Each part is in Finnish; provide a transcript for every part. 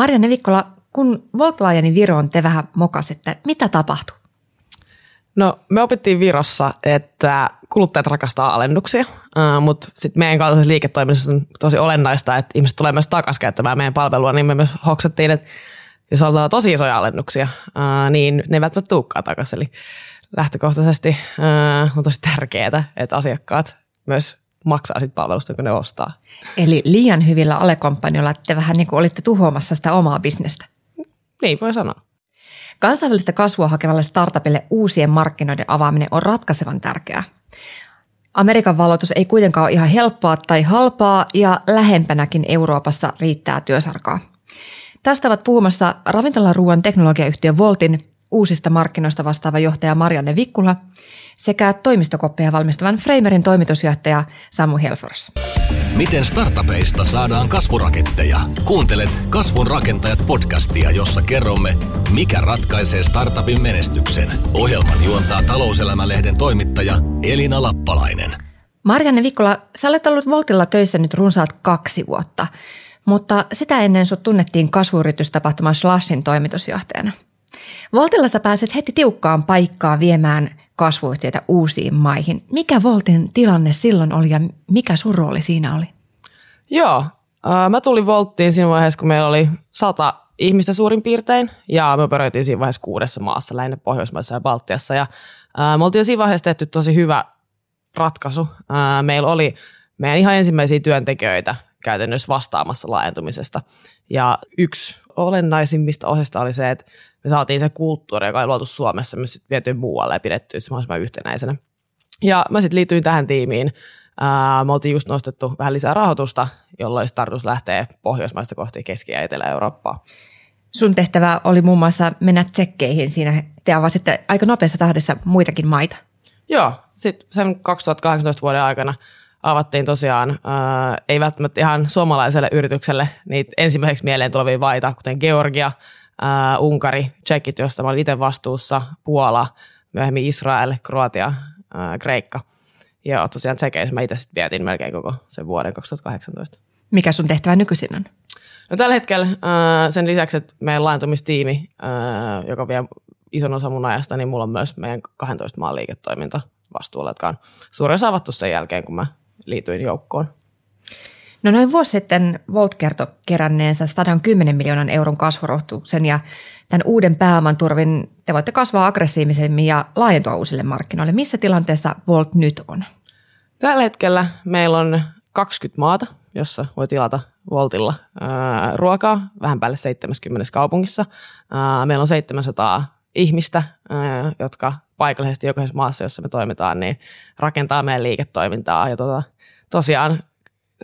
Marianne Vikkola, kun Volt laajeni Viroon, te vähän mokasitte. Mitä tapahtui? No me opittiin Virossa, että kuluttajat rakastaa alennuksia, mutta sitten meidän kaltaisessa liiketoiminnassa on tosi olennaista, että ihmiset tulee myös takaisin käyttämään meidän palvelua, niin me myös hoksattiin, että jos ollaan tosi isoja alennuksia, niin ne eivät välttämättä tulekaan takaisin. Eli lähtökohtaisesti on tosi tärkeää, että asiakkaat myös maksaa sit palvelusta, kun ne ostaa. Eli liian hyvillä alekompanjoilla te vähän niin kuin olitte tuhoamassa sitä omaa bisnestä. Niin voi sanoa. Kansainvälistä kasvua hakevalle startupille uusien markkinoiden avaaminen on ratkaisevan tärkeää. Amerikan valotus ei kuitenkaan ole ihan helppoa tai halpaa ja lähempänäkin Euroopassa riittää työsarkaa. Tästä ovat puhumassa ravintolaruuan teknologiayhtiö Voltin uusista markkinoista vastaava johtaja Marianne Vikkula sekä toimistokoppeja valmistavan Framerin toimitusjohtaja Samu Helfors. Miten startupeista saadaan kasvuraketteja? Kuuntelet Kasvun rakentajat podcastia, jossa kerromme, mikä ratkaisee startupin menestyksen. Ohjelman juontaa talouselämälehden toimittaja Elina Lappalainen. Marianne Vikkola, sä olet ollut Voltilla töissä nyt runsaat kaksi vuotta, mutta sitä ennen sut tunnettiin kasvuyritystapahtuma Slashin toimitusjohtajana – Voltilla sä pääset heti tiukkaan paikkaan viemään kasvuyhtiöitä uusiin maihin. Mikä Voltin tilanne silloin oli ja mikä sun rooli siinä oli? Joo, mä tulin Volttiin siinä vaiheessa, kun meillä oli sata ihmistä suurin piirtein ja me operoitiin siinä vaiheessa kuudessa maassa, lähinnä Pohjoismaissa ja Baltiassa ja me oltiin siinä vaiheessa tehty tosi hyvä ratkaisu. meillä oli meidän ihan ensimmäisiä työntekijöitä käytännössä vastaamassa laajentumisesta ja yksi olennaisimmista osista oli se, että me saatiin se kulttuuri, joka oli luotu Suomessa, myös sitten viety muualle ja pidetty se mahdollisimman yhtenäisenä. Ja mä sitten liityin tähän tiimiin. Ää, me oltiin just nostettu vähän lisää rahoitusta, jolloin tarkoitus lähtee Pohjoismaista kohti Keski- ja Etelä-Eurooppaa. Sun tehtävä oli muun muassa mennä tsekkeihin siinä. Te avasitte aika nopeassa tahdissa muitakin maita. Joo, sitten sen 2018 vuoden aikana avattiin tosiaan, ää, ei välttämättä ihan suomalaiselle yritykselle niitä ensimmäiseksi mieleen tulevia maita, kuten Georgia – ää, Unkari, Tsekit, josta mä olin itse vastuussa, Puola, myöhemmin Israel, Kroatia, ää, Kreikka. Ja tosiaan Tsekeissä mä itse sitten vietin melkein koko sen vuoden 2018. Mikä sun tehtävä nykyisin on? No tällä hetkellä sen lisäksi, että meidän laajentumistiimi, joka vie ison osan mun ajasta, niin mulla on myös meidän 12 maan liiketoiminta vastuulla, jotka on suurin osa avattu sen jälkeen, kun mä liityin joukkoon. No noin vuosi sitten Volt kertoi keränneensä 110 miljoonan euron kasvurohtuksen ja tämän uuden pääoman turvin te voitte kasvaa aggressiivisemmin ja laajentua uusille markkinoille. Missä tilanteessa Volt nyt on? Tällä hetkellä meillä on 20 maata, jossa voi tilata Voltilla ää, ruokaa vähän päälle 70 kaupungissa. Ää, meillä on 700 ihmistä, ää, jotka paikallisesti jokaisessa maassa, jossa me toimitaan, niin rakentaa meidän liiketoimintaa. Ja tota, tosiaan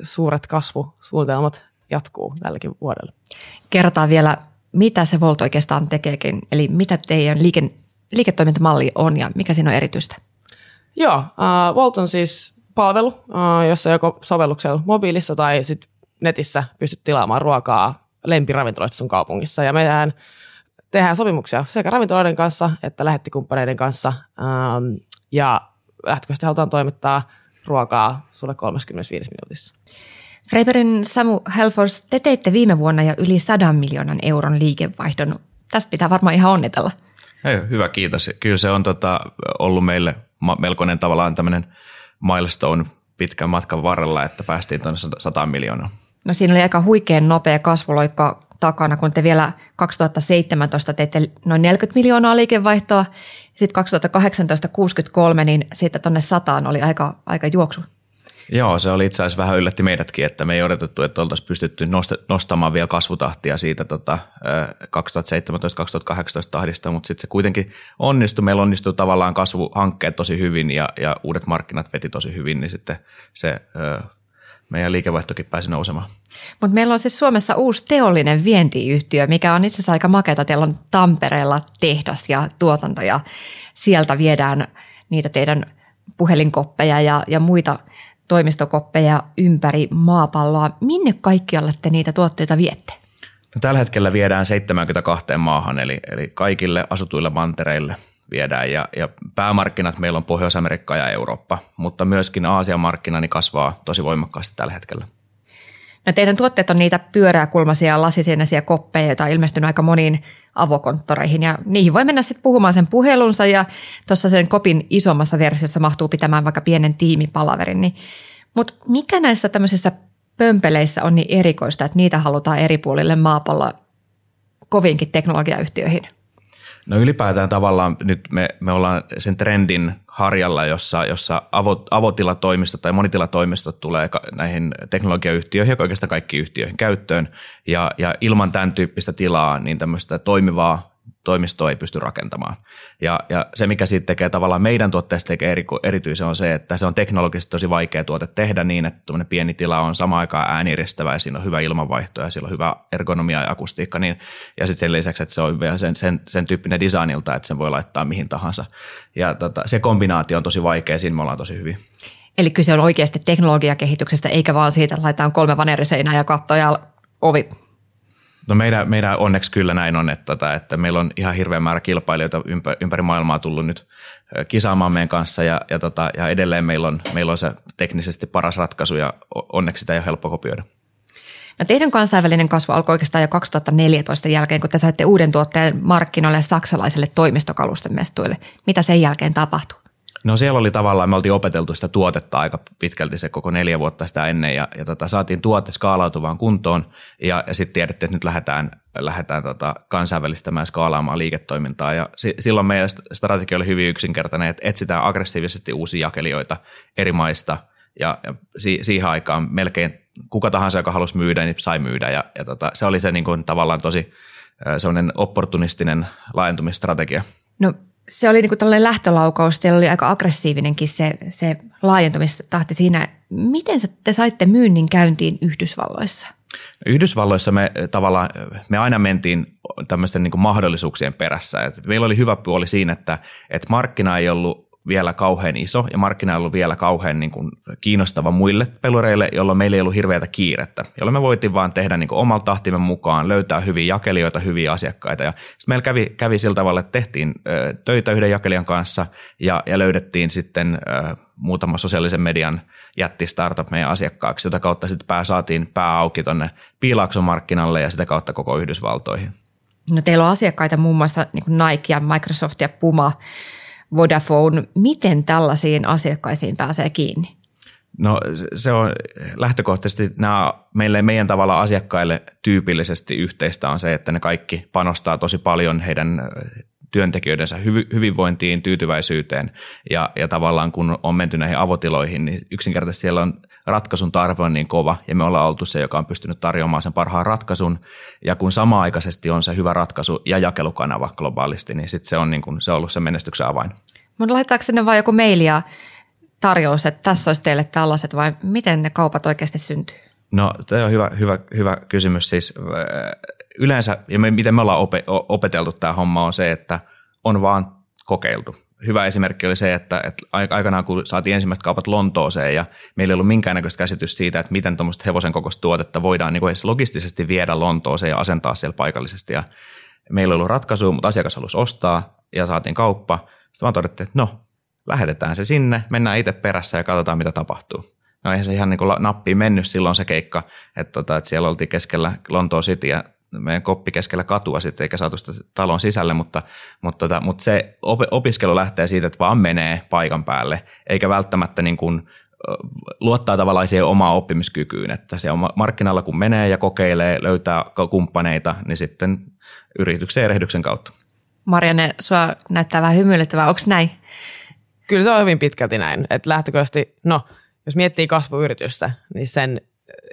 suuret kasvusuunnitelmat jatkuu tälläkin vuodella. Kerrotaan vielä, mitä se Volt oikeastaan tekeekin, eli mitä teidän liike, liiketoimintamalli on ja mikä siinä on erityistä? Joo, uh, Volt on siis palvelu, uh, jossa joko sovelluksella mobiilissa tai sit netissä pystyt tilaamaan ruokaa lempiravintoloista sun kaupungissa. Ja meidän tehdään sopimuksia sekä ravintoloiden kanssa että lähettikumppaneiden kanssa. Um, ja lähtökohtaisesti halutaan toimittaa – ruokaa sulle 35 minuutissa. Freiberin Samu Helfors, te teitte viime vuonna jo yli 100 miljoonan euron liikevaihdon. Tästä pitää varmaan ihan onnitella. Hei, hyvä, kiitos. Kyllä se on tota, ollut meille melkoinen tavallaan tämmöinen milestone pitkän matkan varrella, että päästiin tuonne 100 miljoonaa. No siinä oli aika huikean nopea kasvuloikka takana, kun te vielä 2017 teitte noin 40 miljoonaa liikevaihtoa sitten 2018 63, niin sitten tuonne sataan oli aika, aika juoksu. Joo, se oli itse asiassa vähän yllätti meidätkin, että me ei odotettu, että oltaisiin pystytty nostamaan vielä kasvutahtia siitä tota, 2017-2018 tahdista, mutta sitten se kuitenkin onnistui. Meillä onnistui tavallaan kasvuhankkeet tosi hyvin ja, ja uudet markkinat veti tosi hyvin, niin sitten se meidän liikevaihtokin pääsi nousemaan. Mutta meillä on siis Suomessa uusi teollinen vientiyhtiö, mikä on itse asiassa aika makeata. Teillä on Tampereella tehdas ja tuotanto ja sieltä viedään niitä teidän puhelinkoppeja ja, ja muita toimistokoppeja ympäri maapalloa. Minne kaikkialle te niitä tuotteita viette? No, tällä hetkellä viedään 72 maahan, eli, eli kaikille asutuille mantereille – viedään ja, ja päämarkkinat meillä on Pohjois-Amerikka ja Eurooppa, mutta myöskin Aasian markkina niin kasvaa tosi voimakkaasti tällä hetkellä. No teidän tuotteet on niitä pyöreäkulmaisia lasisienäisiä koppeja, joita on ilmestynyt aika moniin avokonttoreihin ja niihin voi mennä sitten puhumaan sen puhelunsa ja tuossa sen kopin isommassa versiossa mahtuu pitämään vaikka pienen tiimipalaverin. Niin, mutta mikä näissä tämmöisissä pömpeleissä on niin erikoista, että niitä halutaan eri puolille maapalloa kovinkin teknologiayhtiöihin? No ylipäätään tavallaan nyt me, me ollaan sen trendin harjalla, jossa, jossa avot, avotilatoimistot tai monitilatoimistot tulee näihin teknologiayhtiöihin ja oikeastaan kaikkiin yhtiöihin käyttöön. Ja, ja ilman tämän tyyppistä tilaa, niin tämmöistä toimivaa toimisto ei pysty rakentamaan. Ja, ja se, mikä siitä tekee tavallaan meidän tuotteesta tekee eri, erityisen on se, että se on teknologisesti tosi vaikea tuote tehdä niin, että pieni tila on sama aikaan ääniristävä ja siinä on hyvä ilmanvaihto ja sillä on hyvä ergonomia ja akustiikka. Niin, ja sitten sen lisäksi, että se on vielä sen, sen, sen tyyppinen designilta, että sen voi laittaa mihin tahansa. Ja tota, se kombinaatio on tosi vaikea, siinä me ollaan tosi hyvin. Eli kyse on oikeasti teknologiakehityksestä, eikä vaan siitä, että laitetaan kolme vaneriseinää ja katto ja ovi No meidän, meidän onneksi kyllä näin on, että, tota, että meillä on ihan hirveän määrä kilpailijoita ympäri, ympäri maailmaa tullut nyt kisaamaan meidän kanssa ja, ja, tota, ja edelleen meillä on, meillä on se teknisesti paras ratkaisu ja onneksi sitä ei ole helppo kopioida. No teidän kansainvälinen kasvu alkoi oikeastaan jo 2014 jälkeen, kun te saitte uuden tuotteen markkinoille saksalaiselle toimistokalusten mestuille. Mitä sen jälkeen tapahtui? No siellä oli tavallaan, me oltiin opeteltu sitä tuotetta aika pitkälti se koko neljä vuotta sitä ennen ja, ja tota, saatiin tuote skaalautuvaan kuntoon ja, ja sitten tiedettiin, että nyt lähdetään, lähdetään tota, kansainvälistämään skaalaamaan liiketoimintaa ja si, silloin meidän strategia oli hyvin yksinkertainen, että etsitään aggressiivisesti uusia jakelijoita eri maista ja, ja si, siihen aikaan melkein kuka tahansa, joka halusi myydä, niin sai myydä ja, ja tota, se oli se niin kuin, tavallaan tosi sellainen opportunistinen laajentumistrategia. No se oli niinku tällainen lähtölaukaus, teillä oli aika aggressiivinenkin se, se laajentumistahti siinä. Miten te saitte myynnin käyntiin Yhdysvalloissa? Yhdysvalloissa me tavallaan, me aina mentiin tämmöisten niin mahdollisuuksien perässä. Et meillä oli hyvä puoli siinä, että, että markkina ei ollut vielä kauhean iso ja markkina ei ollut vielä kauhean niin kuin kiinnostava muille pelureille, jolloin meillä ei ollut hirveätä kiirettä, jolloin me voitiin vaan tehdä niin omalla tahtimme mukaan, löytää hyviä jakelijoita, hyviä asiakkaita. Ja sitten meillä kävi, kävi sillä tavalla, että tehtiin ö, töitä yhden jakelijan kanssa ja, ja löydettiin sitten ö, muutama sosiaalisen median jätti startup meidän asiakkaaksi, jota kautta sitten pää, saatiin pää auki tuonne Piilaakson markkinalle ja sitä kautta koko Yhdysvaltoihin. No teillä on asiakkaita muun muassa niin Nike ja Microsoft ja Puma – Vodafone. Miten tällaisiin asiakkaisiin pääsee kiinni? No se on lähtökohtaisesti nämä meille meidän tavalla asiakkaille tyypillisesti yhteistä on se, että ne kaikki panostaa tosi paljon heidän työntekijöidensä hyvinvointiin, tyytyväisyyteen ja, ja tavallaan kun on menty näihin avotiloihin, niin yksinkertaisesti siellä on ratkaisun tarve on niin kova ja me ollaan oltu se, joka on pystynyt tarjoamaan sen parhaan ratkaisun ja kun samaaikaisesti on se hyvä ratkaisu ja jakelukanava globaalisti, niin sit se on, niin kuin, se on ollut se menestyksen avain. Mutta laitaanko sinne vain joku maili ja tarjous, että tässä olisi teille tällaiset vai miten ne kaupat oikeasti syntyy? No tämä on hyvä, hyvä, hyvä kysymys. Siis yleensä, ja me, miten me ollaan opeteltu tämä homma on se, että on vaan kokeiltu hyvä esimerkki oli se, että, että aikanaan kun saatiin ensimmäiset kaupat Lontooseen ja meillä ei ollut minkäännäköistä käsitys siitä, että miten tuommoista hevosen kokoista tuotetta voidaan niin edes logistisesti viedä Lontooseen ja asentaa siellä paikallisesti. Ja meillä ei ollut ratkaisu, mutta asiakas halusi ostaa ja saatiin kauppa. Sitten vaan todettiin, että no, lähetetään se sinne, mennään itse perässä ja katsotaan, mitä tapahtuu. No eihän se ihan niin nappiin mennyt silloin se keikka, että, tota, että siellä oltiin keskellä Lontoon City ja meidän koppi keskellä katua sitten, eikä saatu sitä talon sisälle, mutta, mutta, tota, mutta se opiskelu lähtee siitä, että vaan menee paikan päälle, eikä välttämättä niin kuin luottaa tavallaan siihen omaan oppimiskykyyn, että se on markkinalla kun menee ja kokeilee, löytää kumppaneita, niin sitten yrityksen erehdyksen kautta. Marianne, sua näyttää vähän hymyilyttävää, onko näin? Kyllä se on hyvin pitkälti näin, että lähtökohtaisesti, no jos miettii kasvuyritystä, niin sen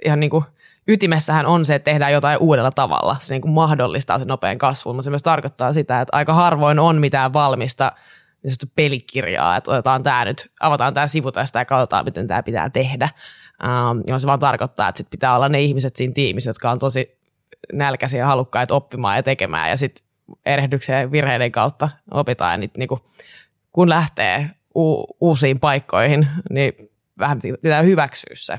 ihan niin kuin – ytimessähän on se, että tehdään jotain uudella tavalla. Se niin kuin mahdollistaa sen nopean kasvun, mutta se myös tarkoittaa sitä, että aika harvoin on mitään valmista niin pelikirjaa, että otetaan tämä nyt, avataan tämä sivu tästä ja katsotaan, miten tämä pitää tehdä. Ja se vaan tarkoittaa, että sit pitää olla ne ihmiset siinä tiimissä, jotka on tosi nälkäisiä ja halukkaita oppimaan ja tekemään ja sitten erehdyksen ja virheiden kautta opitaan ja niin kun lähtee u- uusiin paikkoihin, niin vähän pitää hyväksyä se,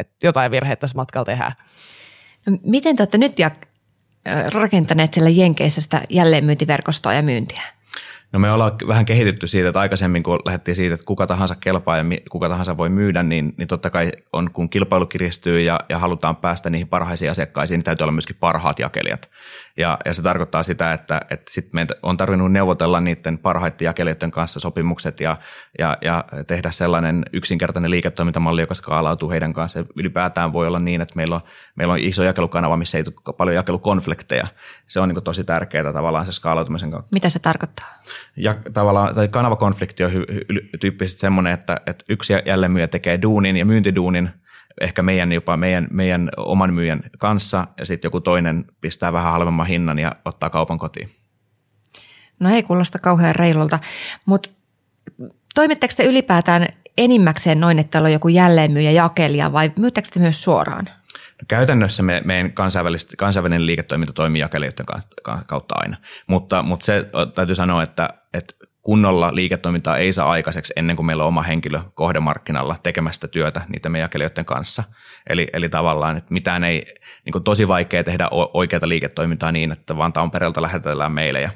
että jotain virheitä tässä matkalla tehdään. No, miten te olette nyt ja rakentaneet siellä Jenkeissä sitä jälleenmyyntiverkostoa ja myyntiä? No me ollaan vähän kehitytty siitä, että aikaisemmin kun lähdettiin siitä, että kuka tahansa kelpaa ja kuka tahansa voi myydä, niin, niin totta kai on, kun kilpailu kiristyy ja, ja halutaan päästä niihin parhaisiin asiakkaisiin, niin täytyy olla myöskin parhaat jakelijat. Ja, ja se tarkoittaa sitä, että, että sit meidän on tarvinnut neuvotella niiden parhaiden jakelijoiden kanssa sopimukset ja, ja, ja tehdä sellainen yksinkertainen liiketoimintamalli, joka skaalautuu heidän kanssa. Ylipäätään voi olla niin, että meillä on, meillä on iso jakelukanava, missä ei tule paljon jakelukonflikteja. Se on niin tosi tärkeää tavallaan se skaalautumisen kautta. Mitä se tarkoittaa? Ja tavallaan, tai kanavakonflikti on hy, hy, tyyppisesti semmoinen, että, että yksi jälleenmyyjä tekee duunin ja myyntiduunin – ehkä meidän jopa meidän, meidän oman myyjän kanssa ja sitten joku toinen pistää vähän halvemman hinnan ja ottaa kaupan kotiin. No ei kuulosta kauhean reilulta, mutta toimitteko te ylipäätään enimmäkseen noin, että on joku jälleenmyyjä jakelija vai myyttekö te myös suoraan? No käytännössä me, meidän kansainvälinen liiketoiminta toimii jakelijoiden kautta aina, mutta, mutta se täytyy sanoa, että, että kunnolla liiketoimintaa ei saa aikaiseksi ennen kuin meillä on oma henkilö kohdemarkkinalla tekemästä työtä niiden meidän jakelijoiden kanssa. Eli, eli tavallaan, että mitään ei, niin kuin tosi vaikea tehdä oikeaa liiketoimintaa niin, että vaan Tampereelta lähetetään meille.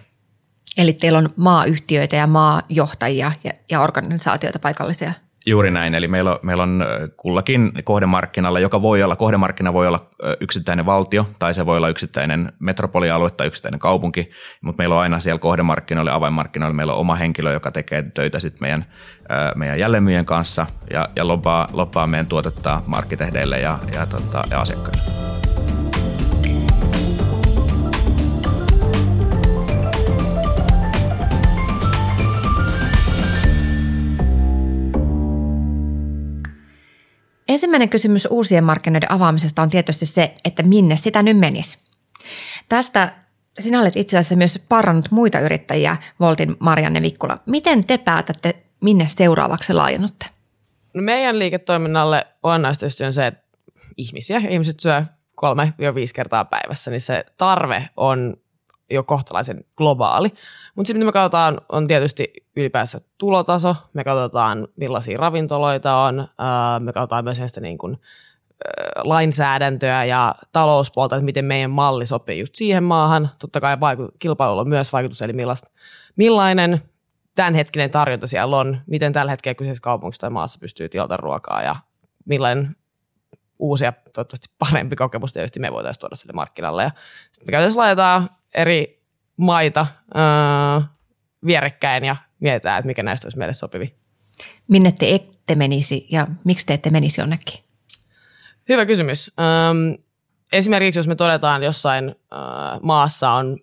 Eli teillä on maayhtiöitä ja maajohtajia ja, ja organisaatioita paikallisia? Juuri näin, eli meillä meillä on kullakin kohdemarkkinalla, joka voi olla, kohdemarkkina voi olla yksittäinen valtio tai se voi olla yksittäinen metropolialue tai yksittäinen kaupunki, mutta meillä on aina siellä kohdemarkkinoilla avainmarkkinoilla meillä on oma henkilö, joka tekee töitä sitten meidän, meidän jälleenmyyjien kanssa ja, ja lopaa, lopaa meidän tuotetta markkitehdeille ja, ja, tota, ja asiakkaille. Ensimmäinen kysymys uusien markkinoiden avaamisesta on tietysti se, että minne sitä nyt menisi. Tästä sinä olet itse asiassa myös parannut muita yrittäjiä, Voltin Marianne Vikkula. Miten te päätätte, minne seuraavaksi laajennutte? No meidän liiketoiminnalle on se, että ihmisiä, ihmiset syö kolme viisi kertaa päivässä, niin se tarve on jo kohtalaisen globaali. Mutta sitten mitä me katsotaan on tietysti ylipäänsä tulotaso, me katsotaan millaisia ravintoloita on, me katsotaan myös sitä niin kuin, lainsäädäntöä ja talouspuolta, että miten meidän malli sopii just siihen maahan. Totta kai vaiku- kilpailulla on myös vaikutus, eli millaista, millainen tämänhetkinen tarjonta siellä on, miten tällä hetkellä kyseisessä kaupungissa tai maassa pystyy tilata ruokaa ja millainen uusia, toivottavasti parempi kokemus tietysti me voitaisiin tuoda sille markkinalle. Ja sitten me käytännössä laitetaan eri maita äh, vierekkäin ja mietitään, että mikä näistä olisi meille sopivi. Minne te ette menisi ja miksi te ette menisi jonnekin? Hyvä kysymys. Ähm, esimerkiksi jos me todetaan jossain äh, maassa on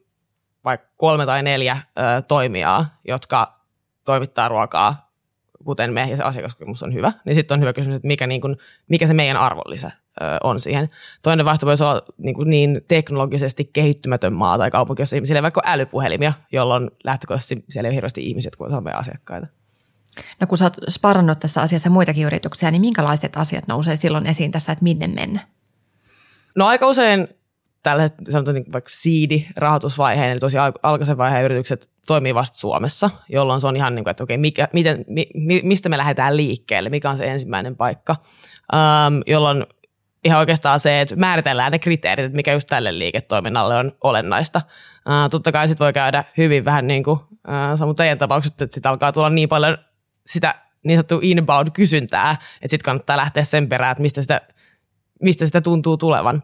vaikka kolme tai neljä äh, toimijaa, jotka toimittaa ruokaa kuten me, ja se asiakaskokemus on hyvä, niin sitten on hyvä kysymys, että mikä, niin kun, mikä se meidän arvonlisä on siihen. Toinen vaihtoehto voisi olla niin, kuin niin teknologisesti kehittymätön maa tai kaupunki, jossa ihmisillä ei vaikka älypuhelimia, jolloin lähtökohtaisesti siellä ei ole hirveästi ihmisiä, jotka voisivat olla asiakkaita. No kun sä oot sparannut tässä asiassa muitakin yrityksiä, niin minkälaiset asiat nousee silloin esiin tässä, että minne mennä? No aika usein tällaiset sanotaan niin vaikka seed-rahoitusvaiheen, eli tosi alkaisen vaiheen yritykset toimii vasta Suomessa, jolloin se on ihan niin kuin, että okei, mikä, miten, mi, mistä me lähdetään liikkeelle, mikä on se ensimmäinen paikka, um, jolloin ihan oikeastaan se, että määritellään ne kriteerit, että mikä just tälle liiketoiminnalle on olennaista. Uh, totta kai sitten voi käydä hyvin vähän niin kuin samoin teidän tapaukset, että sitten alkaa tulla niin paljon sitä niin sanottua inbound-kysyntää, että sitten kannattaa lähteä sen perään, että mistä sitä, mistä sitä tuntuu tulevan.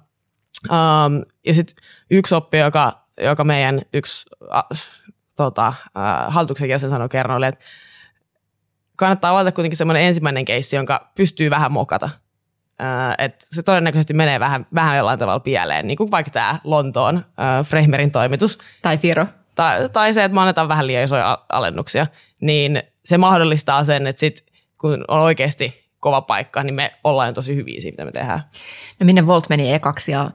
Um, ja sitten yksi oppi, joka, joka meidän yksi uh, tota, uh, hallituksen jäsen sanoi kerran, oli, että kannattaa valita kuitenkin semmoinen ensimmäinen keissi, jonka pystyy vähän mokata. Uh, että se todennäköisesti menee vähän, vähän jollain tavalla pieleen, niin kuin vaikka tämä Lontoon uh, Framerin toimitus. Tai Firo. Tai, tai se, että me annetaan vähän liian isoja alennuksia, niin se mahdollistaa sen, että sit, kun on oikeasti kova paikka, niin me ollaan tosi hyviä siitä, mitä me tehdään. No minne Volt meni ekaksi ja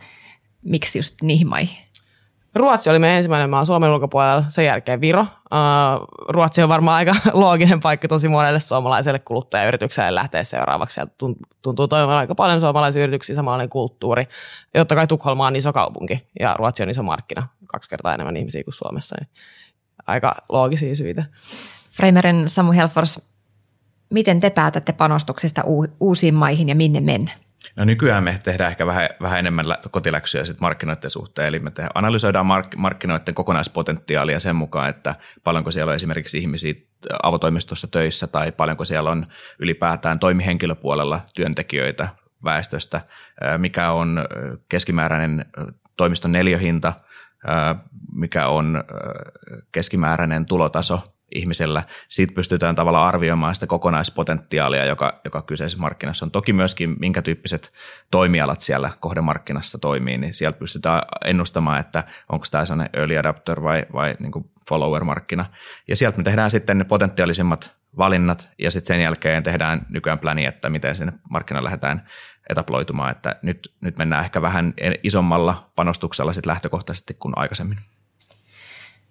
miksi just niihin maihin? Ruotsi oli meidän ensimmäinen maa Suomen ulkopuolella, sen jälkeen Viro. Ruotsi on varmaan aika looginen paikka tosi monelle suomalaiselle kuluttajayritykselle lähteä seuraavaksi. Sieltä tuntuu toimivan aika paljon suomalaisia yrityksiä, samanlainen kulttuuri. Jotta kai Tukholma on iso kaupunki ja Ruotsi on iso markkina, kaksi kertaa enemmän ihmisiä kuin Suomessa. Aika loogisia syitä. Freimerin Samu Helfors, miten te päätätte panostuksista uusiin maihin ja minne mennä? No nykyään me tehdään ehkä vähän, vähän enemmän kotiläksyjä sit markkinoiden suhteen, eli me te, analysoidaan mark, markkinoiden kokonaispotentiaalia sen mukaan, että paljonko siellä on esimerkiksi ihmisiä avotoimistossa töissä tai paljonko siellä on ylipäätään toimihenkilöpuolella työntekijöitä väestöstä, mikä on keskimääräinen toimiston neljöhinta, mikä on keskimääräinen tulotaso ihmisellä. Siitä pystytään tavallaan arvioimaan sitä kokonaispotentiaalia, joka, joka kyseisessä markkinassa on. Toki myöskin minkä tyyppiset toimialat siellä kohdemarkkinassa toimii, niin sieltä pystytään ennustamaan, että onko tämä sellainen early adapter vai, vai niin follower-markkina. Ja sieltä me tehdään sitten ne potentiaalisimmat valinnat ja sitten sen jälkeen tehdään nykyään pläni, että miten sinne markkinoille lähdetään etaploitumaan, että nyt, nyt mennään ehkä vähän isommalla panostuksella sitten lähtökohtaisesti kuin aikaisemmin.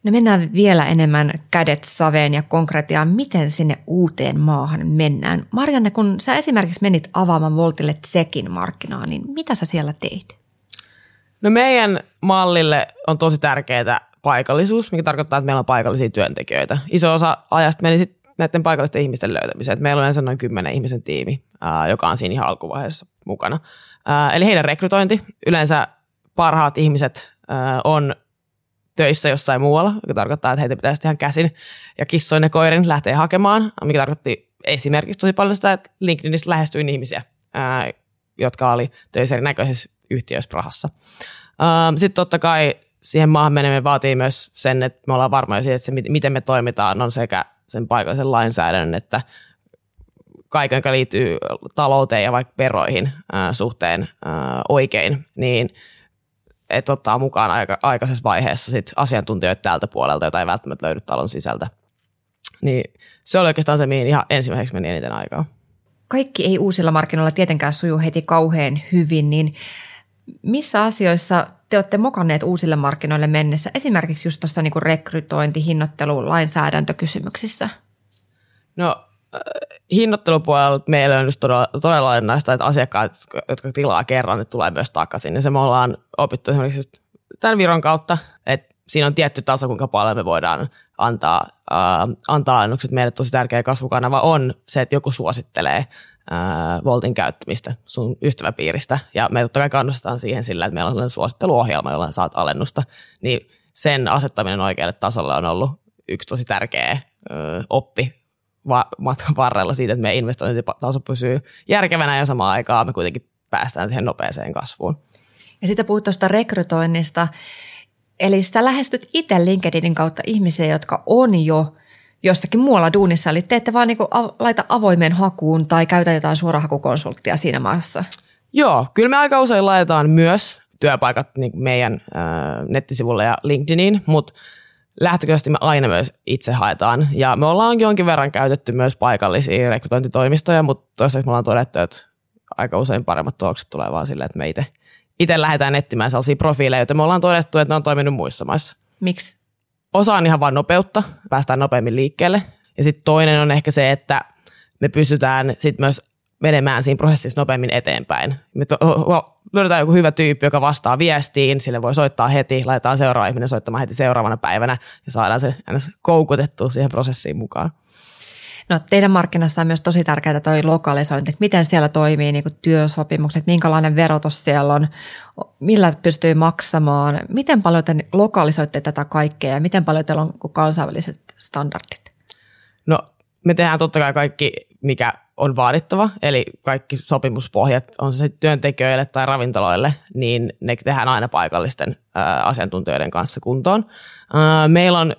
No mennään vielä enemmän kädet saveen ja konkretiaan, miten sinne uuteen maahan mennään. Marianne, kun sä esimerkiksi menit avaamaan Voltille Tsekin markkinaa, niin mitä sä siellä teit? No meidän mallille on tosi tärkeää paikallisuus, mikä tarkoittaa, että meillä on paikallisia työntekijöitä. Iso osa ajasta meni sitten näiden paikallisten ihmisten löytämiseen. Meillä on yleensä noin kymmenen ihmisen tiimi, joka on siinä ihan alkuvaiheessa mukana. Eli heidän rekrytointi, yleensä parhaat ihmiset on töissä jossain muualla, joka tarkoittaa, että heitä pitäisi ihan käsin ja kissoin ja koirin lähteä hakemaan, mikä tarkoitti esimerkiksi tosi paljon sitä, että LinkedInistä lähestyin ihmisiä, ää, jotka oli töissä erinäköisissä yhtiöissä Prahassa. Sitten totta kai siihen maahan meneminen vaatii myös sen, että me ollaan varmoja siitä, että se, miten me toimitaan, on sekä sen paikallisen lainsäädännön että kaiken, joka liittyy talouteen ja vaikka veroihin ää, suhteen ää, oikein, niin – että ottaa mukaan aika, aikaisessa vaiheessa sit asiantuntijoita tältä puolelta, jota ei välttämättä löydy talon sisältä. Niin se oli oikeastaan se, mihin ihan ensimmäiseksi meni eniten aikaa. Kaikki ei uusilla markkinoilla tietenkään suju heti kauhean hyvin, niin missä asioissa te olette mokanneet uusille markkinoille mennessä, esimerkiksi just tuossa niin rekrytointi, hinnoittelu, lainsäädäntökysymyksissä? No hinnoittelupuolella meillä on just todella, todella olennaista, että asiakkaat, jotka tilaa kerran, ne tulee myös takaisin. Ja se me ollaan opittu esimerkiksi tämän Viron kautta, että siinä on tietty taso, kuinka paljon me voidaan antaa, äh, antaa alennukset. Meille tosi tärkeä kasvukanava on se, että joku suosittelee äh, Voltin käyttämistä sun ystäväpiiristä. Ja me totta kai kannustetaan siihen sillä, että meillä on suositteluohjelma, jolla saat alennusta. Niin sen asettaminen oikealle tasolle on ollut yksi tosi tärkeä oppi va- matkan varrella siitä, että meidän investointitaso pysyy järkevänä ja samaan aikaan me kuitenkin päästään siihen nopeeseen kasvuun. Ja sitten puhut tuosta rekrytoinnista. Eli sä lähestyt itse LinkedInin kautta ihmisiä, jotka on jo jossakin muualla duunissa. Eli te ette vaan niinku laita avoimeen hakuun tai käytä jotain suorahakukonsulttia siinä maassa. Joo, kyllä me aika usein laitetaan myös työpaikat niin meidän äh, nettisivulle ja LinkedIniin, mutta lähtökohtaisesti me aina myös itse haetaan. Ja me ollaan jonkin verran käytetty myös paikallisia rekrytointitoimistoja, mutta toistaiseksi me ollaan todettu, että aika usein paremmat tulokset tulee vaan silleen, että me itse, itse lähdetään etsimään sellaisia profiileja, joita me ollaan todettu, että ne on toiminut muissa maissa. Miksi? Osa on ihan vain nopeutta, päästään nopeammin liikkeelle. Ja sitten toinen on ehkä se, että me pystytään sitten myös menemään siinä prosessissa nopeammin eteenpäin. Me to, löydetään joku hyvä tyyppi, joka vastaa viestiin, sille voi soittaa heti, laitetaan seuraava ihminen soittamaan heti seuraavana päivänä ja saadaan se koukutettua siihen prosessiin mukaan. No, teidän markkinassa on myös tosi tärkeää toi lokalisointi, että miten siellä toimii niin työsopimukset, minkälainen verotus siellä on, millä pystyy maksamaan, miten paljon te lokalisoitte tätä kaikkea ja miten paljon teillä on kansainväliset standardit? No me tehdään totta kai kaikki, mikä on vaadittava, eli kaikki sopimuspohjat, on se työntekijöille tai ravintoloille, niin ne tehdään aina paikallisten ää, asiantuntijoiden kanssa kuntoon. Meillä on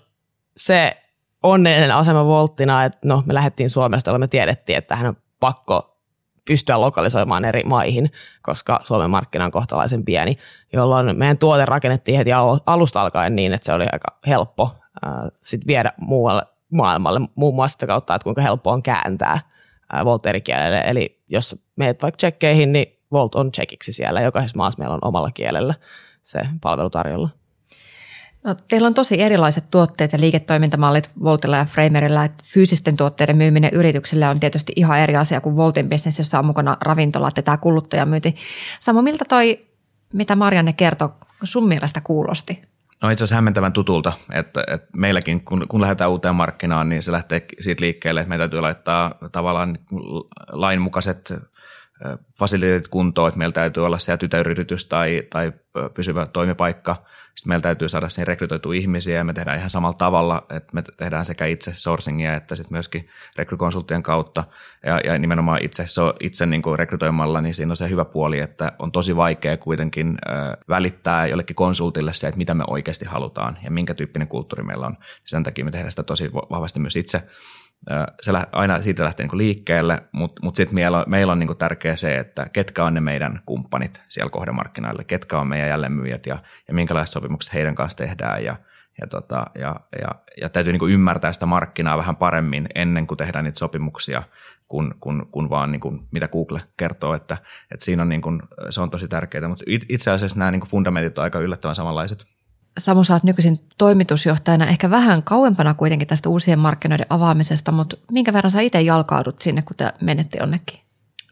se onnellinen asema Volttina, että no, me lähdettiin Suomesta, jolloin me tiedettiin, että hän on pakko pystyä lokalisoimaan eri maihin, koska Suomen markkina on kohtalaisen pieni, jolloin meidän tuote rakennettiin heti alusta alkaen niin, että se oli aika helppo ää, sit viedä muualle maailmalle, muun muassa sitä kautta, että kuinka helppo on kääntää Volt eri kielelle. Eli jos meet vaikka tsekkeihin, niin Volt on tsekiksi siellä. Jokaisessa maassa meillä on omalla kielellä se palvelu tarjolla. No, teillä on tosi erilaiset tuotteet ja liiketoimintamallit Voltilla ja Framerilla. Fyysisten tuotteiden myyminen yrityksille on tietysti ihan eri asia kuin Voltin business, jossa on mukana ravintolat ja tämä kuluttajamyynti. Samo, miltä toi, mitä Marianne kertoi, sun mielestä kuulosti? No itse asiassa hämmentävän tutulta, että, että meilläkin kun, kun lähdetään uuteen markkinaan, niin se lähtee siitä liikkeelle, että meidän täytyy laittaa tavallaan lainmukaiset fasiliteetit kuntoon, että meillä täytyy olla siellä tytäryritys tai, tai pysyvä toimipaikka. Sitten meillä täytyy saada sinne rekrytoitu ihmisiä ja me tehdään ihan samalla tavalla, että me tehdään sekä itse sourcingia että sitten myöskin rekrykonsulttien kautta. Ja, ja nimenomaan itse, so, itse niin kuin rekrytoimalla, niin siinä on se hyvä puoli, että on tosi vaikea kuitenkin äh, välittää jollekin konsultille se, että mitä me oikeasti halutaan ja minkä tyyppinen kulttuuri meillä on. Sen takia me tehdään sitä tosi vahvasti myös itse se aina siitä lähtee niin liikkeelle, mutta mut sitten meillä, meillä on niin tärkeää se, että ketkä on ne meidän kumppanit siellä kohdemarkkinoilla, ketkä on meidän jälleenmyyjät ja, ja minkälaiset sopimukset heidän kanssa tehdään ja, ja, tota, ja, ja, ja täytyy niin ymmärtää sitä markkinaa vähän paremmin ennen kuin tehdään niitä sopimuksia, kun, kun, kun vaan niin kuin, mitä Google kertoo, että, että siinä on niin kuin, se on tosi tärkeää, mutta itse asiassa nämä niin fundamentit on aika yllättävän samanlaiset. Samu, sä oot nykyisin toimitusjohtajana ehkä vähän kauempana kuitenkin tästä uusien markkinoiden avaamisesta, mutta minkä verran sä itse jalkaudut sinne, kun te menette jonnekin?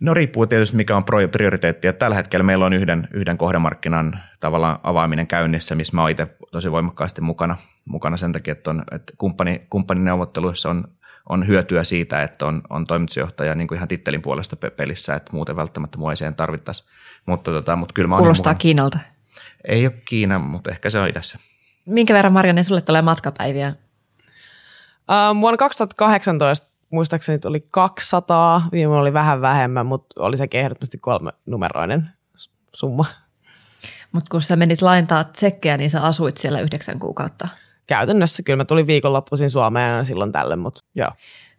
No riippuu tietysti mikä on prioriteetti. tällä hetkellä meillä on yhden, yhden kohdemarkkinan tavallaan avaaminen käynnissä, missä mä oon itse tosi voimakkaasti mukana, mukana sen takia, että, on, että kumppani, kumppanineuvotteluissa on, on hyötyä siitä, että on, on toimitusjohtaja niin kuin ihan tittelin puolesta pelissä, että muuten välttämättä mua ei siihen tarvittaisi. Mutta, tota, mutta kyllä mä Kuulostaa Kiinalta. Ei ole Kiina, mutta ehkä se on idässä. Minkä verran Marianne sulle tulee matkapäiviä? Um, vuonna 2018 muistaakseni oli 200, viime oli vähän vähemmän, mutta oli se ehdottomasti kolme numeroinen summa. Mutta kun sä menit laintaa tsekkejä, niin sä asuit siellä yhdeksän kuukautta. Käytännössä kyllä mä tulin viikonloppuisin Suomeen silloin tälle, mutta joo.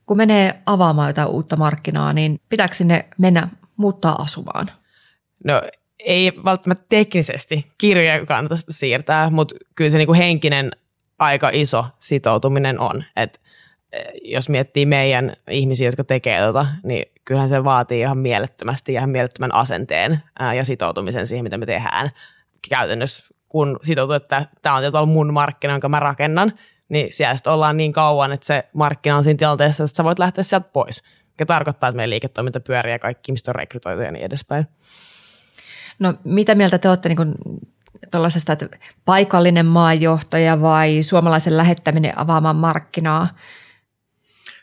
Kun menee avaamaan jotain uutta markkinaa, niin pitääkö sinne mennä muuttaa asumaan? No ei välttämättä teknisesti kirjoja kannata siirtää, mutta kyllä se niinku henkinen aika iso sitoutuminen on. Et eh, jos miettii meidän ihmisiä, jotka tekee tota, niin kyllähän se vaatii ihan mielettömästi ja ihan mielettömän asenteen ja sitoutumisen siihen, mitä me tehdään. Käytännössä kun sitoutuu, että tämä on tietyllä mun markkina, jonka mä rakennan, niin siellä ollaan niin kauan, että se markkina on siinä tilanteessa, että sä voit lähteä sieltä pois. Mikä tarkoittaa, että meidän liiketoiminta pyörii ja kaikki ihmiset on rekrytoitu ja niin edespäin. No mitä mieltä te olette niin tuollaisesta, että paikallinen maajohtaja vai suomalaisen lähettäminen avaamaan markkinaa?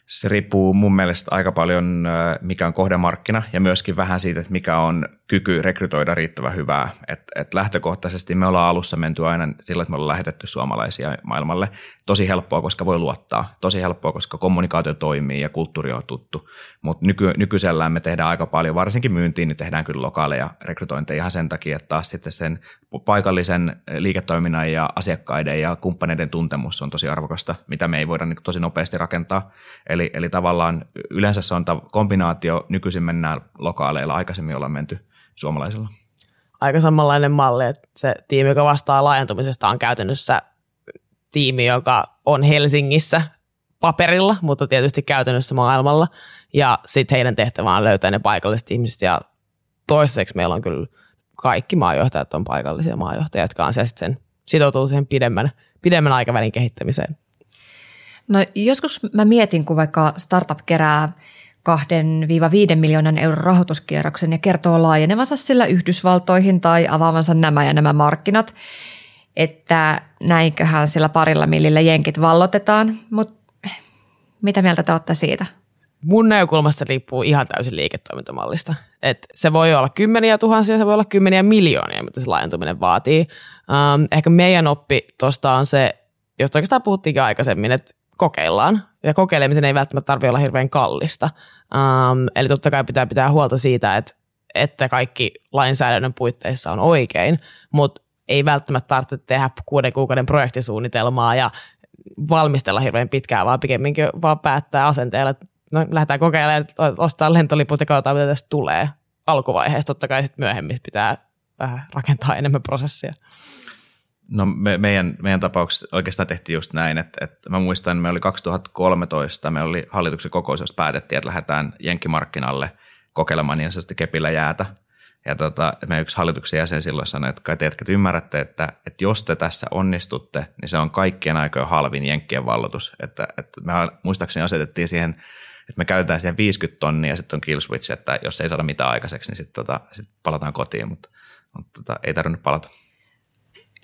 Se riippuu mun mielestä aika paljon, mikä on kohdemarkkina ja myöskin vähän siitä, että mikä on kyky rekrytoida riittävän hyvää. Et, et lähtökohtaisesti me ollaan alussa menty aina sillä, että me ollaan lähetetty suomalaisia maailmalle. Tosi helppoa, koska voi luottaa. Tosi helppoa, koska kommunikaatio toimii ja kulttuuri on tuttu. Mutta nyky, nykyisellään me tehdään aika paljon, varsinkin myyntiin, niin tehdään kyllä lokaaleja rekrytointeja ihan sen takia, että taas sitten sen paikallisen liiketoiminnan ja asiakkaiden ja kumppaneiden tuntemus on tosi arvokasta, mitä me ei voida niin tosi nopeasti rakentaa. Eli, eli tavallaan yleensä se on kombinaatio, nykyisin mennään lokaaleilla, aikaisemmin ollaan menty suomalaisilla. Aika samanlainen malli, että se tiimi, joka vastaa laajentumisesta, on käytännössä tiimi, joka on Helsingissä paperilla, mutta tietysti käytännössä maailmalla. Ja sitten heidän tehtävä on löytää ne paikalliset ihmiset ja toiseksi meillä on kyllä kaikki maajohtajat on paikallisia maajohtajia, jotka on siellä sen sitoutuu siihen pidemmän, pidemmän aikavälin kehittämiseen. No joskus mä mietin, kun vaikka startup kerää 2-5 miljoonan euron rahoituskierroksen ja kertoo laajenevansa sillä Yhdysvaltoihin tai avaavansa nämä ja nämä markkinat, että näinköhän sillä parilla millillä jenkit vallotetaan, mutta mitä mieltä te olette siitä? Mun näkökulmasta riippuu ihan täysin liiketoimintamallista. Et se voi olla kymmeniä tuhansia, se voi olla kymmeniä miljoonia, mitä se laajentuminen vaatii. Um, ehkä meidän oppi tuosta on se, josta oikeastaan puhuttiinkin aikaisemmin, että kokeillaan. Ja kokeilemisen ei välttämättä tarvitse olla hirveän kallista. Um, eli totta kai pitää pitää huolta siitä, että, että kaikki lainsäädännön puitteissa on oikein, mutta ei välttämättä tarvitse tehdä kuuden kuukauden projektisuunnitelmaa ja valmistella hirveän pitkään, vaan pikemminkin vaan päättää asenteella, että no, lähdetään kokeilemaan, ostaa lentoliput ja katsotaan, mitä tästä tulee alkuvaiheessa. Totta kai sitten myöhemmin pitää vähän rakentaa enemmän prosessia. No me, meidän, meidän tapauksessa oikeastaan tehtiin just näin, että, että mä muistan, me oli 2013, me oli hallituksen kokous, jossa päätettiin, että lähdetään jenkkimarkkinalle kokeilemaan niin sanotusti kepillä jäätä. Ja tota, me yksi hallituksen jäsen silloin sanoi, että kai te että ymmärrätte, että, että jos te tässä onnistutte, niin se on kaikkien aikojen halvin jenkkien vallotus. Että, että me muistaakseni asetettiin siihen, että me käytetään siihen 50 tonnia ja sitten on kill switch, että jos ei saada mitään aikaiseksi, niin sitten tota, sit palataan kotiin, mutta, mutta tota, ei tarvinnut palata.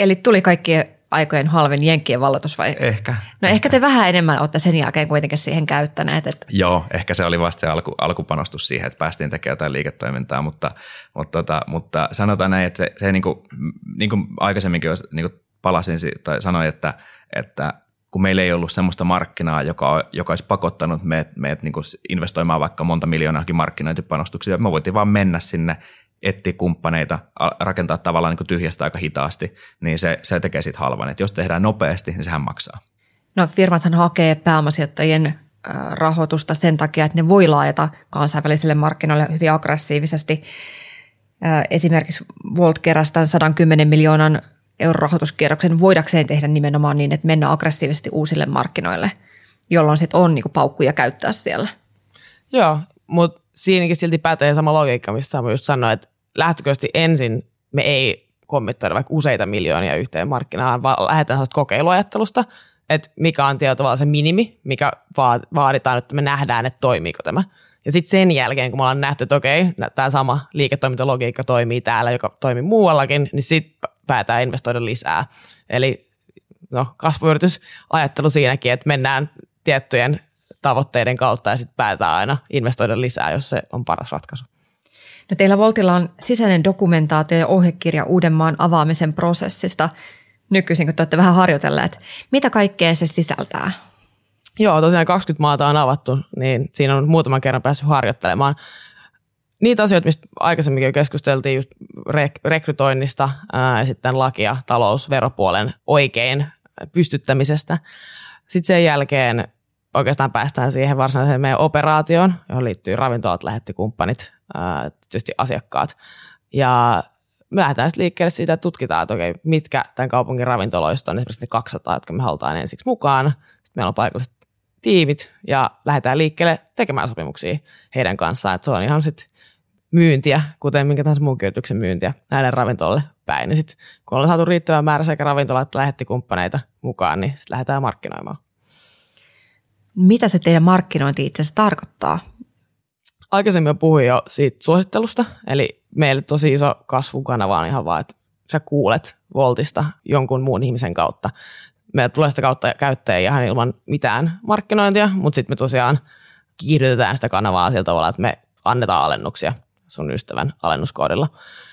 Eli tuli kaikki aikojen halvin jenkkien valloitus vai? Ehkä. No ehkä, ehkä te vähän enemmän olette sen jälkeen kuitenkin siihen käyttäneet. Että... Joo, ehkä se oli vasta se alku, alkupanostus siihen, että päästiin tekemään jotain liiketoimintaa, mutta, mutta, tota, mutta sanotaan näin, että se, se niin, kuin, niin kuin aikaisemminkin niin kuin palasin tai sanoin, että, että kun meillä ei ollut sellaista markkinaa, joka, joka olisi pakottanut meidät, meidät niin investoimaan vaikka monta miljoonaakin markkinointipanostuksia. Me voitiin vaan mennä sinne, etsiä kumppaneita, rakentaa tavallaan niin tyhjästä aika hitaasti, niin se, se tekee sitten halvan. Et jos tehdään nopeasti, niin sehän maksaa. No firmathan hakee pääomasijoittajien rahoitusta sen takia, että ne voi laajata kansainvälisille markkinoille hyvin aggressiivisesti. Esimerkiksi Volt keräsi 110 miljoonan eurorahoituskierroksen voidakseen tehdä nimenomaan niin, että mennä aggressiivisesti uusille markkinoille, jolloin sitten on niinku paukkuja käyttää siellä. Joo, mutta siinäkin silti pätee sama logiikka, missä Samu just sanoi, että lähtökohtaisesti ensin me ei kommentoida vaikka useita miljoonia yhteen markkinaan, vaan lähdetään sellaista kokeiluajattelusta, että mikä on tietyllä se minimi, mikä vaaditaan, että me nähdään, että toimiiko tämä. Ja sitten sen jälkeen, kun me ollaan nähty, että okei, tämä sama liiketoimintalogiikka toimii täällä, joka toimii muuallakin, niin sitten päätään investoida lisää. Eli no, kasvuyritysajattelu siinäkin, että mennään tiettyjen tavoitteiden kautta ja sitten päätään aina investoida lisää, jos se on paras ratkaisu. No teillä Voltilla on sisäinen dokumentaatio ja ohjekirja Uudenmaan avaamisen prosessista. Nykyisin, kun te olette vähän harjoitelleet. Mitä kaikkea se sisältää? Joo, tosiaan 20 maata on avattu, niin siinä on muutaman kerran päässyt harjoittelemaan niitä asioita, mistä aikaisemmin keskusteltiin just rek- rekrytoinnista ää, ja sitten lakia talousveropuolen oikein pystyttämisestä. Sitten sen jälkeen oikeastaan päästään siihen varsinaiseen meidän operaatioon, johon liittyy ravintolat, lähettikumppanit, tietysti asiakkaat. Ja me lähdetään sitten liikkeelle siitä, että tutkitaan, että okei, mitkä tämän kaupungin ravintoloista on esimerkiksi ne 200, jotka me halutaan ensiksi mukaan. Sitten meillä on paikalliset tiimit ja lähdetään liikkeelle tekemään sopimuksia heidän kanssaan. Että se on ihan sitten myyntiä, kuten minkä tahansa muun yrityksen myyntiä näille ravintolalle päin. Ja sitten kun ollaan saatu riittävä määrä sekä ravintola- että lähettikumppaneita mukaan, niin sitten lähdetään markkinoimaan. Mitä se teidän markkinointi itse asiassa tarkoittaa? Aikaisemmin jo puhuin jo siitä suosittelusta, eli meille tosi iso kasvukanava on ihan vaan, että sä kuulet Voltista jonkun muun ihmisen kautta. Meillä tulee sitä kautta käyttäjä ihan ilman mitään markkinointia, mutta sitten me tosiaan kiihdytetään sitä kanavaa sillä tavalla, että me annetaan alennuksia sun ystävän alennuskoodilla.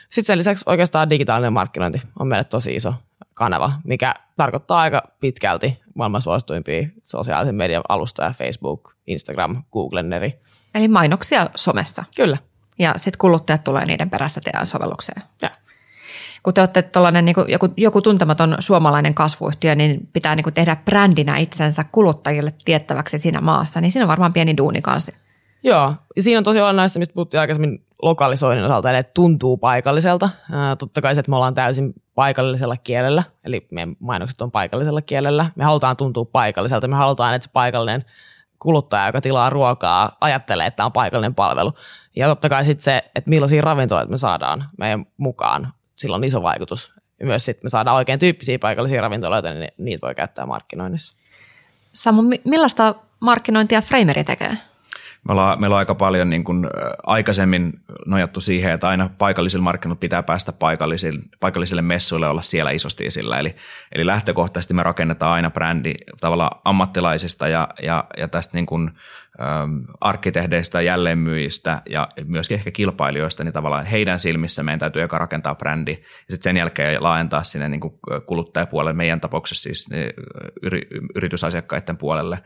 Sitten sen lisäksi oikeastaan digitaalinen markkinointi on meille tosi iso kanava, mikä tarkoittaa aika pitkälti maailman suosituimpia sosiaalisen median alustoja, Facebook, Instagram, Google, Neri. Eli mainoksia somessa. Kyllä. Ja sitten kuluttajat tulee niiden perässä teidän sovellukseen. Ja. Kun te olette niin kuin joku, joku tuntematon suomalainen kasvuyhtiö, niin pitää niin kuin tehdä brändinä itsensä kuluttajille tiettäväksi siinä maassa, niin siinä on varmaan pieni duuni kanssa. Joo, ja siinä on tosi olennaista, mistä puhuttiin aikaisemmin lokalisoinnin osalta, eli että tuntuu paikalliselta. Ää, totta kai se, että me ollaan täysin paikallisella kielellä, eli meidän mainokset on paikallisella kielellä. Me halutaan tuntua paikalliselta, me halutaan, että se paikallinen kuluttaja, joka tilaa ruokaa, ajattelee, että tämä on paikallinen palvelu. Ja totta kai sitten se, että millaisia ravintoloita me saadaan meidän mukaan, sillä on iso vaikutus. Ja myös sitten me saadaan oikein tyyppisiä paikallisia ravintoloita, niin niitä voi käyttää markkinoinnissa. Samu, millaista markkinointia Frameri tekee? Me ollaan, meillä on aika paljon niin kuin aikaisemmin nojattu siihen, että aina paikallisilla markkinoilla pitää päästä paikallisille, paikallisille messuille olla siellä isosti esillä. Eli, eli lähtökohtaisesti me rakennetaan aina brändi tavallaan ammattilaisista ja, ja, ja tästä niin kuin, arkkitehdeistä, jälleenmyyjistä ja myöskin ehkä kilpailijoista, niin tavallaan heidän silmissä meidän täytyy eka rakentaa brändi ja sitten sen jälkeen laajentaa sinne niin kuin kuluttajapuolelle, meidän tapauksessa siis niin yri, yritysasiakkaiden puolelle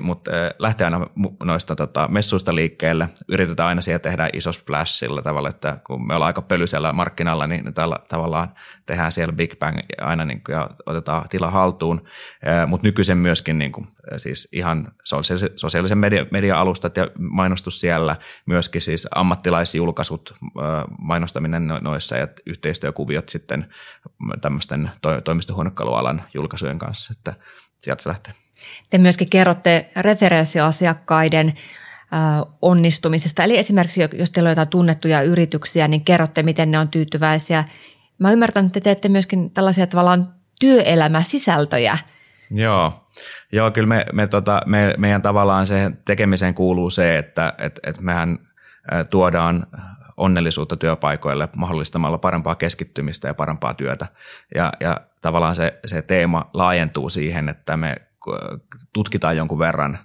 mutta lähtee aina noista tota, messuista liikkeelle. Yritetään aina siellä tehdä iso splash sillä tavalla, että kun me ollaan aika pölyisellä markkinalla, niin tällä tavallaan tehdään siellä Big Bang aina niin kuin, ja otetaan tila haltuun. Mutta nykyisen myöskin niin kuin, siis ihan sosiaalisen media, media-alustat ja mainostus siellä, myöskin siis ammattilaisjulkaisut, mainostaminen noissa ja yhteistyökuviot sitten tämmöisten toimistohuonekalualan julkaisujen kanssa, että sieltä lähtee. Te myöskin kerrotte referenssiasiakkaiden onnistumisesta. Eli esimerkiksi jos teillä on jotain tunnettuja yrityksiä, niin kerrotte, miten ne on tyytyväisiä. Mä ymmärrän, että te teette myöskin tällaisia tavallaan työelämäsisältöjä. Joo, Joo kyllä me, me, tota, me, meidän tavallaan se tekemiseen kuuluu se, että et, et mehän tuodaan onnellisuutta työpaikoille mahdollistamalla parempaa keskittymistä ja parempaa työtä. Ja, ja tavallaan se, se teema laajentuu siihen, että me tutkitaan jonkun verran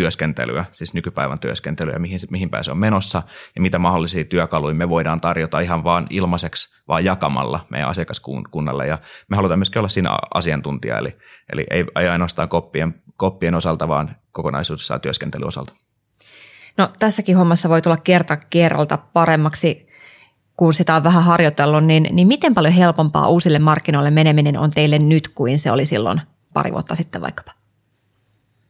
työskentelyä, siis nykypäivän työskentelyä, mihin, mihin päin se on menossa ja mitä mahdollisia työkaluja me voidaan tarjota ihan vaan ilmaiseksi, vaan jakamalla meidän asiakaskunnalle. Ja me halutaan myöskin olla siinä asiantuntija, eli, eli ei, ei ainoastaan koppien, koppien osalta, vaan kokonaisuudessaan työskentelyosalta. No tässäkin hommassa voi tulla kerta kerralta paremmaksi, kun sitä on vähän harjoitellut, niin, niin miten paljon helpompaa uusille markkinoille meneminen on teille nyt kuin se oli silloin pari vuotta sitten vaikkapa?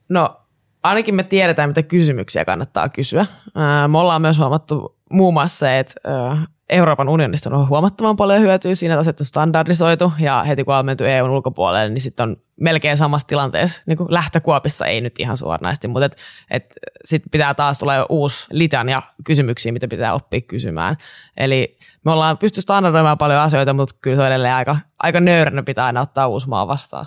No ainakin me tiedetään, mitä kysymyksiä kannattaa kysyä. Me ollaan myös huomattu muun muassa että Euroopan unionista on huomattavan paljon hyötyä siinä, että asiat on standardisoitu ja heti kun on menty EUn ulkopuolelle, niin sitten on melkein samassa tilanteessa, niin kuin lähtökuopissa ei nyt ihan suoranaisesti, mutta et, et sitten pitää taas tulla uusi litania kysymyksiä, mitä pitää oppia kysymään. Eli me ollaan pysty standardoimaan paljon asioita, mutta kyllä se on edelleen aika, aika nöyränä pitää aina ottaa uusi maa vastaan.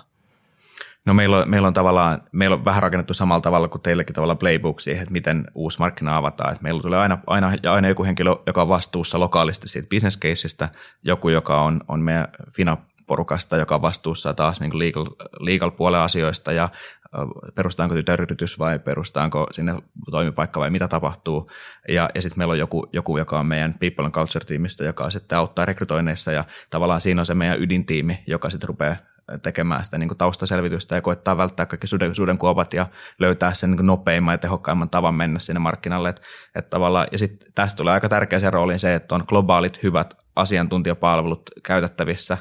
No meillä on, meillä on tavallaan, meillä on vähän rakennettu samalla tavalla kuin teillekin tavalla playbook siihen, että miten uusi markkina avataan. Että meillä tulee aina, aina, aina joku henkilö, joka on vastuussa lokaalisti siitä business caseista, joku, joka on, on meidän Fina porukasta, joka on vastuussa taas niin legal, legal puolen asioista ja perustaanko tytäryritys vai perustaanko sinne toimipaikka vai mitä tapahtuu. Ja, ja sitten meillä on joku, joku, joka on meidän People and Culture-tiimistä, joka sitten auttaa rekrytoinneissa ja tavallaan siinä on se meidän ydintiimi, joka sitten rupeaa tekemään sitä niin kuin taustaselvitystä ja koettaa välttää kaikki suden, sudenkuopat ja löytää sen niin nopeimman ja tehokkaimman tavan mennä sinne markkinalle. Et, et tavallaan, ja sitten tästä tulee aika tärkeä rooli se, että on globaalit hyvät asiantuntijapalvelut käytettävissä,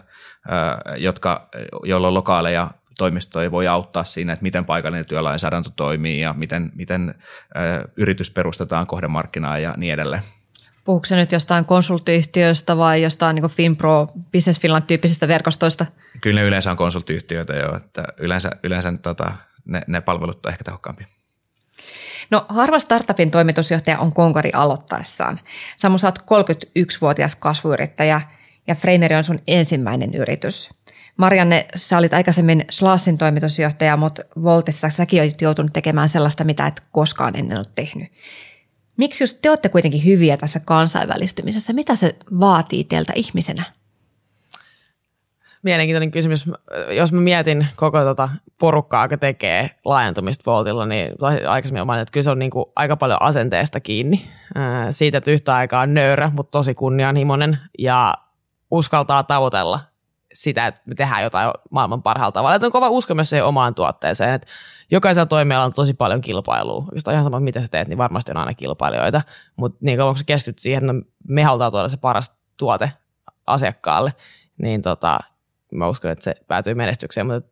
jotka, joilla on lokaaleja toimistoja voi auttaa siinä, että miten paikallinen työlainsäädäntö toimii ja miten, miten yritys perustetaan kohdemarkkinaan ja niin edelleen. Puhuuko se nyt jostain konsulttiyhtiöistä vai jostain niin FinPro, Business Finland tyyppisistä verkostoista? Kyllä ne yleensä on konsulttiyhtiöitä jo, että yleensä, yleensä tota, ne, ne palvelut on ehkä tehokkaampia. No harva startupin toimitusjohtaja on konkari aloittaessaan. Samu, sä oot 31-vuotias kasvuyrittäjä ja Frameri on sun ensimmäinen yritys. Marianne, sä olit aikaisemmin Slassin toimitusjohtaja, mutta Voltissa säkin olit joutunut tekemään sellaista, mitä et koskaan ennen ole tehnyt. Miksi just te olette kuitenkin hyviä tässä kansainvälistymisessä? Mitä se vaatii teiltä ihmisenä? Mielenkiintoinen kysymys. Jos mä mietin koko tota porukkaa, joka tekee laajentumista Voltilla, niin aikaisemmin olen että kyllä se on niin kuin aika paljon asenteesta kiinni. Siitä, että yhtä aikaa on nöyrä, mutta tosi kunnianhimoinen ja uskaltaa tavoitella sitä, että me tehdään jotain maailman parhaalla tavalla. Että on kova usko myös siihen omaan tuotteeseen, että jokaisella toimialalla on tosi paljon kilpailua. Oikeastaan ihan sama, mitä sä teet, niin varmasti on aina kilpailijoita. Mutta niin kauan kun sä keskityt siihen, että no, me halutaan tuoda se paras tuote asiakkaalle, niin tota, mä uskon, että se päätyy menestykseen, mutta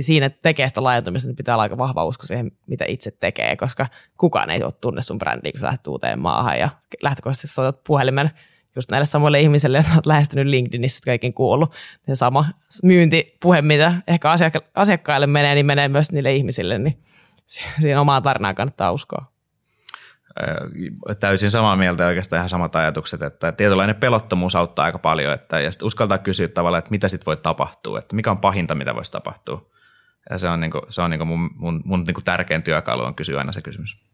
siinä tekee sitä laajentumista, niin pitää olla aika vahva usko siihen, mitä itse tekee, koska kukaan ei ole tunne sun brändiä, kun sä lähdet uuteen maahan ja lähtökohtaisesti soitat puhelimen just näille samoille ihmisille, jotka olet lähestynyt LinkedInissä kaiken kuullut. Se sama myyntipuhe, mitä ehkä asiakka- asiakkaille menee, niin menee myös niille ihmisille, niin siihen omaan tarinaan kannattaa uskoa. Täysin samaa mieltä oikeastaan ihan samat ajatukset, että tietynlainen pelottomuus auttaa aika paljon, että, ja sitten uskaltaa kysyä tavallaan, että mitä sitten voi tapahtua, että mikä on pahinta, mitä voisi tapahtua. Ja se on, niin kuin, se on niin kuin mun, mun, mun niin kuin tärkein työkalu on kysyä aina se kysymys.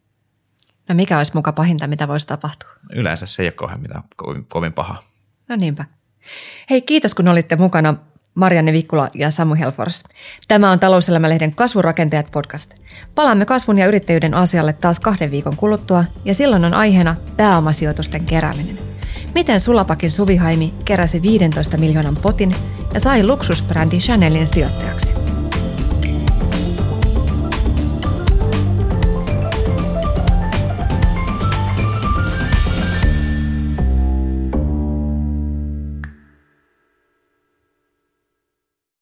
No mikä olisi muka pahinta, mitä voisi tapahtua? Yleensä se ei ole kovin, mitään, kovin, kovin paha. No niinpä. Hei, kiitos kun olitte mukana Marianne Vikkula ja Samu Helfors. Tämä on Talouselämälehden Kasvurakenteet podcast. Palaamme kasvun ja yrittäjyyden asialle taas kahden viikon kuluttua ja silloin on aiheena pääomasijoitusten kerääminen. Miten Sulapakin Suvihaimi keräsi 15 miljoonan potin ja sai luksusbrändi Chanelin sijoittajaksi?